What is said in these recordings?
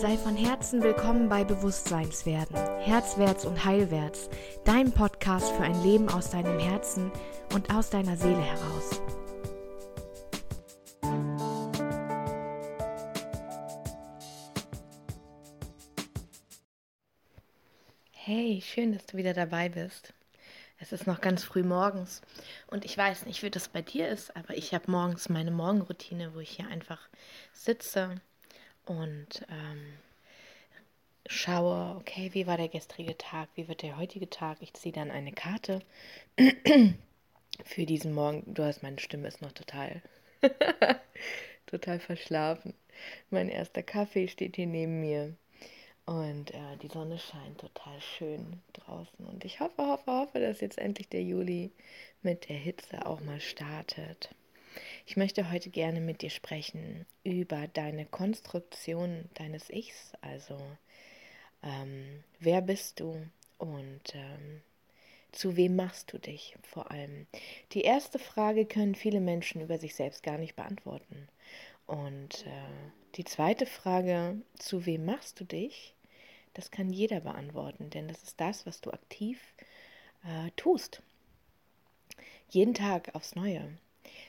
Sei von Herzen willkommen bei Bewusstseinswerden, Herzwärts und Heilwärts, dein Podcast für ein Leben aus deinem Herzen und aus deiner Seele heraus. Hey, schön, dass du wieder dabei bist. Es ist noch ganz früh morgens und ich weiß nicht, wie das bei dir ist, aber ich habe morgens meine Morgenroutine, wo ich hier einfach sitze und ähm, schaue, okay, wie war der gestrige Tag, wie wird der heutige Tag. Ich ziehe dann eine Karte für diesen Morgen. Du hast meine Stimme ist noch total, total verschlafen. Mein erster Kaffee steht hier neben mir. Und äh, die Sonne scheint total schön draußen. Und ich hoffe, hoffe, hoffe, dass jetzt endlich der Juli mit der Hitze auch mal startet. Ich möchte heute gerne mit dir sprechen über deine Konstruktion deines Ichs, also ähm, wer bist du und ähm, zu wem machst du dich vor allem? Die erste Frage können viele Menschen über sich selbst gar nicht beantworten. Und äh, die zweite Frage, zu wem machst du dich? Das kann jeder beantworten, denn das ist das, was du aktiv äh, tust. Jeden Tag aufs Neue.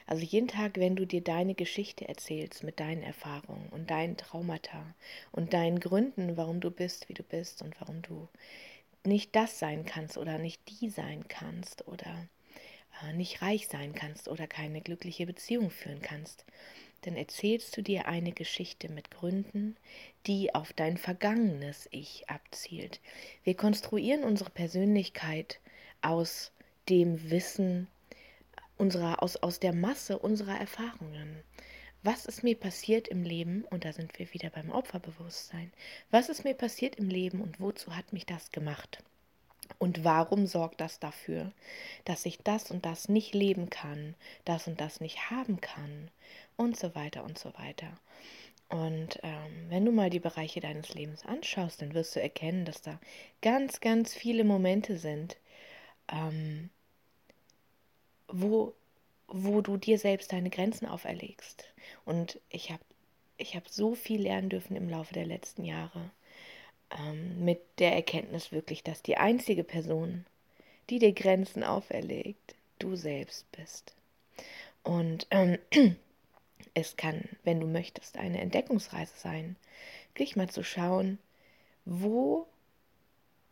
Also jeden Tag, wenn du dir deine Geschichte erzählst mit deinen Erfahrungen und deinen Traumata und deinen Gründen, warum du bist, wie du bist und warum du nicht das sein kannst oder nicht die sein kannst oder äh, nicht reich sein kannst oder keine glückliche Beziehung führen kannst, dann erzählst du dir eine Geschichte mit Gründen, die auf dein vergangenes Ich abzielt. Wir konstruieren unsere Persönlichkeit aus dem Wissen, unserer, aus, aus der Masse unserer Erfahrungen. Was ist mir passiert im Leben? Und da sind wir wieder beim Opferbewusstsein. Was ist mir passiert im Leben und wozu hat mich das gemacht? Und warum sorgt das dafür, dass ich das und das nicht leben kann, das und das nicht haben kann und so weiter und so weiter. Und ähm, wenn du mal die Bereiche deines Lebens anschaust, dann wirst du erkennen, dass da ganz, ganz viele Momente sind, ähm, wo, wo du dir selbst deine Grenzen auferlegst. Und ich habe ich hab so viel lernen dürfen im Laufe der letzten Jahre ähm, mit der Erkenntnis wirklich, dass die einzige Person, die dir Grenzen auferlegt, du selbst bist. Und ähm, es kann, wenn du möchtest, eine Entdeckungsreise sein, gleich mal zu schauen, wo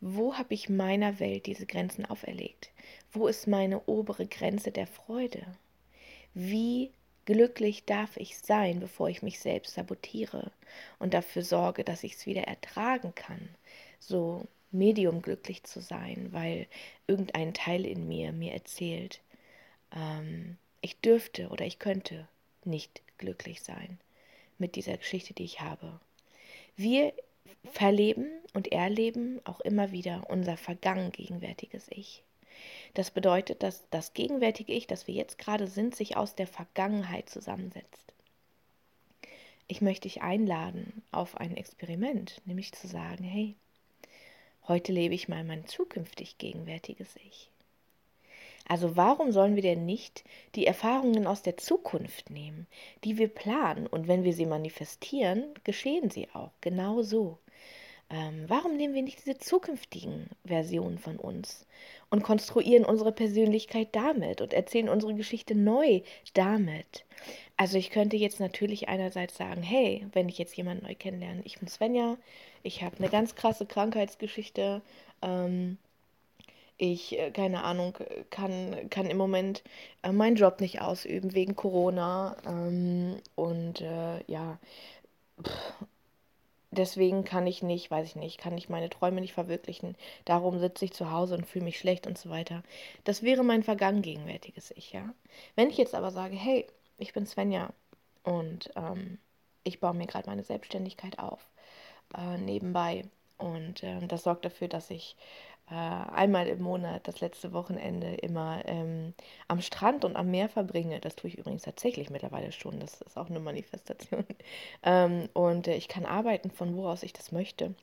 wo habe ich meiner Welt diese Grenzen auferlegt? Wo ist meine obere Grenze der Freude? Wie glücklich darf ich sein, bevor ich mich selbst sabotiere und dafür sorge, dass ich es wieder ertragen kann, so medium glücklich zu sein, weil irgendein Teil in mir mir erzählt, ähm, ich dürfte oder ich könnte nicht glücklich sein mit dieser Geschichte, die ich habe. Wir verleben und erleben auch immer wieder unser vergangen gegenwärtiges Ich. Das bedeutet, dass das gegenwärtige Ich, das wir jetzt gerade sind, sich aus der Vergangenheit zusammensetzt. Ich möchte dich einladen auf ein Experiment, nämlich zu sagen, hey, heute lebe ich mal mein zukünftig gegenwärtiges Ich. Also warum sollen wir denn nicht die Erfahrungen aus der Zukunft nehmen, die wir planen und wenn wir sie manifestieren, geschehen sie auch genau so. Ähm, warum nehmen wir nicht diese zukünftigen Versionen von uns und konstruieren unsere Persönlichkeit damit und erzählen unsere Geschichte neu damit? Also ich könnte jetzt natürlich einerseits sagen, hey, wenn ich jetzt jemanden neu kennenlerne, ich bin Svenja, ich habe eine ganz krasse Krankheitsgeschichte, ähm, ich, äh, keine Ahnung, kann, kann im Moment äh, meinen Job nicht ausüben wegen Corona ähm, und äh, ja, deswegen kann ich nicht, weiß ich nicht, kann ich meine Träume nicht verwirklichen. Darum sitze ich zu Hause und fühle mich schlecht und so weiter. Das wäre mein vergangen gegenwärtiges Ich, ja. Wenn ich jetzt aber sage, hey, ich bin Svenja und ähm, ich baue mir gerade meine Selbstständigkeit auf äh, nebenbei und äh, das sorgt dafür, dass ich äh, einmal im Monat, das letzte Wochenende, immer ähm, am Strand und am Meer verbringe. Das tue ich übrigens tatsächlich mittlerweile schon. Das ist auch eine Manifestation. ähm, und äh, ich kann arbeiten, von wo aus ich das möchte.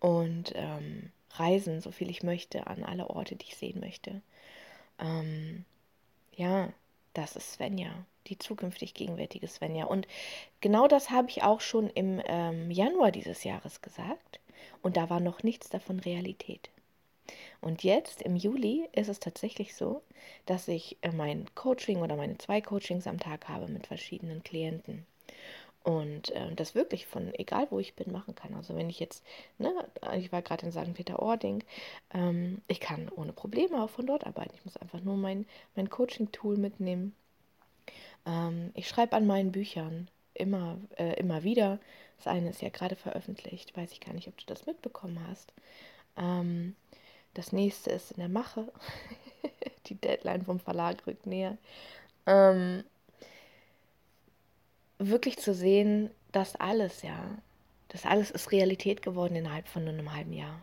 Und ähm, reisen, so viel ich möchte, an alle Orte, die ich sehen möchte. Ähm, ja, das ist Svenja, die zukünftig gegenwärtige Svenja. Und genau das habe ich auch schon im ähm, Januar dieses Jahres gesagt. Und da war noch nichts davon Realität. Und jetzt im Juli ist es tatsächlich so, dass ich äh, mein Coaching oder meine zwei Coachings am Tag habe mit verschiedenen Klienten. Und äh, das wirklich von egal wo ich bin machen kann. Also wenn ich jetzt, ne, ich war gerade in St. Peter-Ording, ähm, ich kann ohne Probleme auch von dort arbeiten. Ich muss einfach nur mein, mein Coaching-Tool mitnehmen. Ähm, ich schreibe an meinen Büchern immer, äh, immer wieder. Das eine ist ja gerade veröffentlicht, weiß ich gar nicht, ob du das mitbekommen hast. Ähm, das nächste ist in der Mache. Die Deadline vom Verlag rückt näher. Ähm, wirklich zu sehen, dass alles, ja, das alles ist Realität geworden innerhalb von nur einem halben Jahr.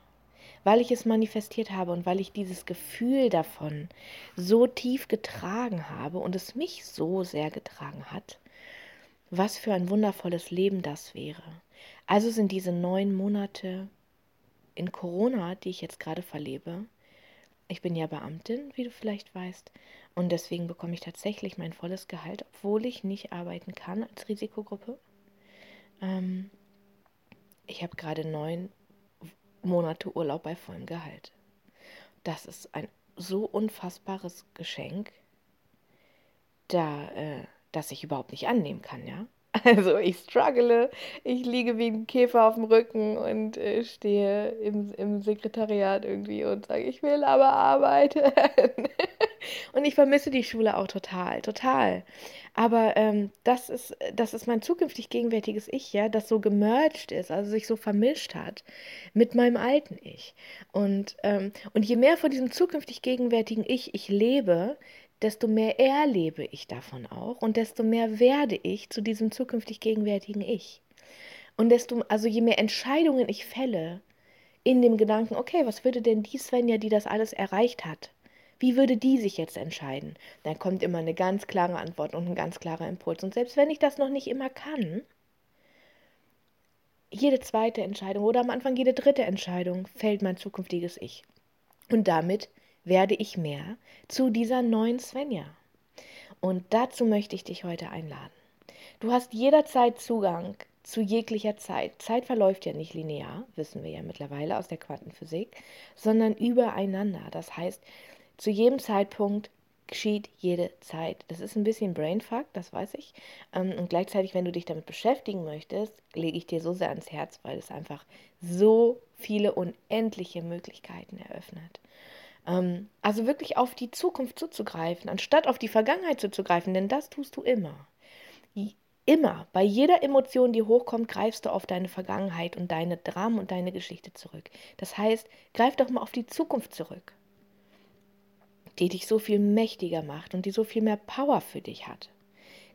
Weil ich es manifestiert habe und weil ich dieses Gefühl davon so tief getragen habe und es mich so sehr getragen hat, was für ein wundervolles Leben das wäre. Also sind diese neun Monate in Corona, die ich jetzt gerade verlebe, ich bin ja Beamtin, wie du vielleicht weißt, und deswegen bekomme ich tatsächlich mein volles Gehalt, obwohl ich nicht arbeiten kann als Risikogruppe. Ähm, ich habe gerade neun Monate Urlaub bei vollem Gehalt. Das ist ein so unfassbares Geschenk, da, äh, das ich überhaupt nicht annehmen kann, ja. Also ich struggle, ich liege wie ein Käfer auf dem Rücken und äh, stehe im, im Sekretariat irgendwie und sage, ich will aber arbeiten. und ich vermisse die Schule auch total, total. Aber ähm, das, ist, das ist mein zukünftig gegenwärtiges Ich, ja, das so gemerged ist, also sich so vermischt hat mit meinem alten Ich. Und, ähm, und je mehr von diesem zukünftig gegenwärtigen Ich ich lebe, desto mehr erlebe ich davon auch und desto mehr werde ich zu diesem zukünftig gegenwärtigen Ich. Und desto, also je mehr Entscheidungen ich fälle in dem Gedanken, okay, was würde denn die Svenja, die das alles erreicht hat, wie würde die sich jetzt entscheiden? Dann kommt immer eine ganz klare Antwort und ein ganz klarer Impuls. Und selbst wenn ich das noch nicht immer kann, jede zweite Entscheidung oder am Anfang jede dritte Entscheidung fällt mein zukünftiges Ich. Und damit werde ich mehr zu dieser neuen Svenja. Und dazu möchte ich dich heute einladen. Du hast jederzeit Zugang zu jeglicher Zeit. Zeit verläuft ja nicht linear, wissen wir ja mittlerweile aus der Quantenphysik, sondern übereinander. Das heißt, zu jedem Zeitpunkt geschieht jede Zeit. Das ist ein bisschen Brainfuck, das weiß ich. Ähm, und gleichzeitig, wenn du dich damit beschäftigen möchtest, lege ich dir so sehr ans Herz, weil es einfach so viele unendliche Möglichkeiten eröffnet. Ähm, also wirklich auf die Zukunft zuzugreifen, anstatt auf die Vergangenheit zuzugreifen, denn das tust du immer. Immer, bei jeder Emotion, die hochkommt, greifst du auf deine Vergangenheit und deine Dramen und deine Geschichte zurück. Das heißt, greif doch mal auf die Zukunft zurück, die dich so viel mächtiger macht und die so viel mehr Power für dich hat.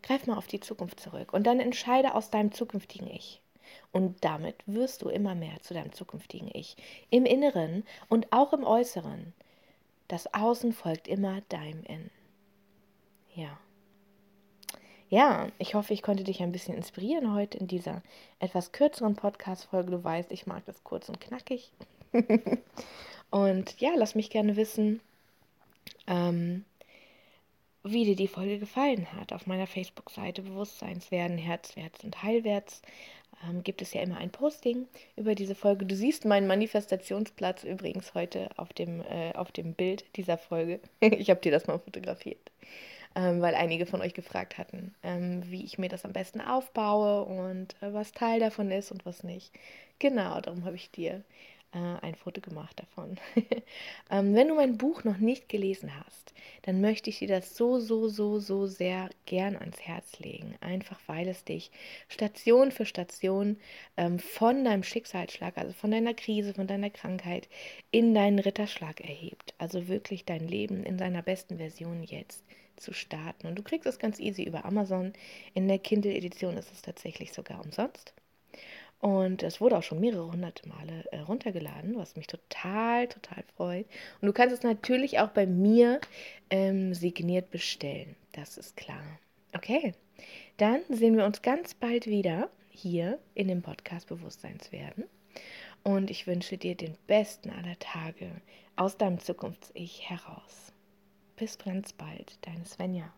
Greif mal auf die Zukunft zurück und dann entscheide aus deinem zukünftigen Ich. Und damit wirst du immer mehr zu deinem zukünftigen Ich. Im Inneren und auch im Äußeren. Das Außen folgt immer deinem Innen. Ja. Ja, ich hoffe, ich konnte dich ein bisschen inspirieren heute in dieser etwas kürzeren Podcast-Folge. Du weißt, ich mag das kurz und knackig. und ja, lass mich gerne wissen, ähm, wie dir die Folge gefallen hat. Auf meiner Facebook-Seite Bewusstseinswerden, Herzwärts und Heilwärts ähm, gibt es ja immer ein Posting über diese Folge. Du siehst meinen Manifestationsplatz übrigens heute auf dem, äh, auf dem Bild dieser Folge. ich habe dir das mal fotografiert, ähm, weil einige von euch gefragt hatten, ähm, wie ich mir das am besten aufbaue und äh, was Teil davon ist und was nicht. Genau, darum habe ich dir ein Foto gemacht davon. ähm, wenn du mein Buch noch nicht gelesen hast, dann möchte ich dir das so, so, so, so sehr gern ans Herz legen. Einfach weil es dich Station für Station ähm, von deinem Schicksalsschlag, also von deiner Krise, von deiner Krankheit in deinen Ritterschlag erhebt. Also wirklich dein Leben in seiner besten Version jetzt zu starten. Und du kriegst es ganz easy über Amazon. In der Kindle-Edition ist es tatsächlich sogar umsonst. Und es wurde auch schon mehrere hunderte Male äh, runtergeladen, was mich total, total freut. Und du kannst es natürlich auch bei mir ähm, signiert bestellen. Das ist klar. Okay, dann sehen wir uns ganz bald wieder hier in dem Podcast Bewusstseinswerden. Und ich wünsche dir den besten aller Tage aus deinem Zukunfts-Ich heraus. Bis ganz bald, deine Svenja.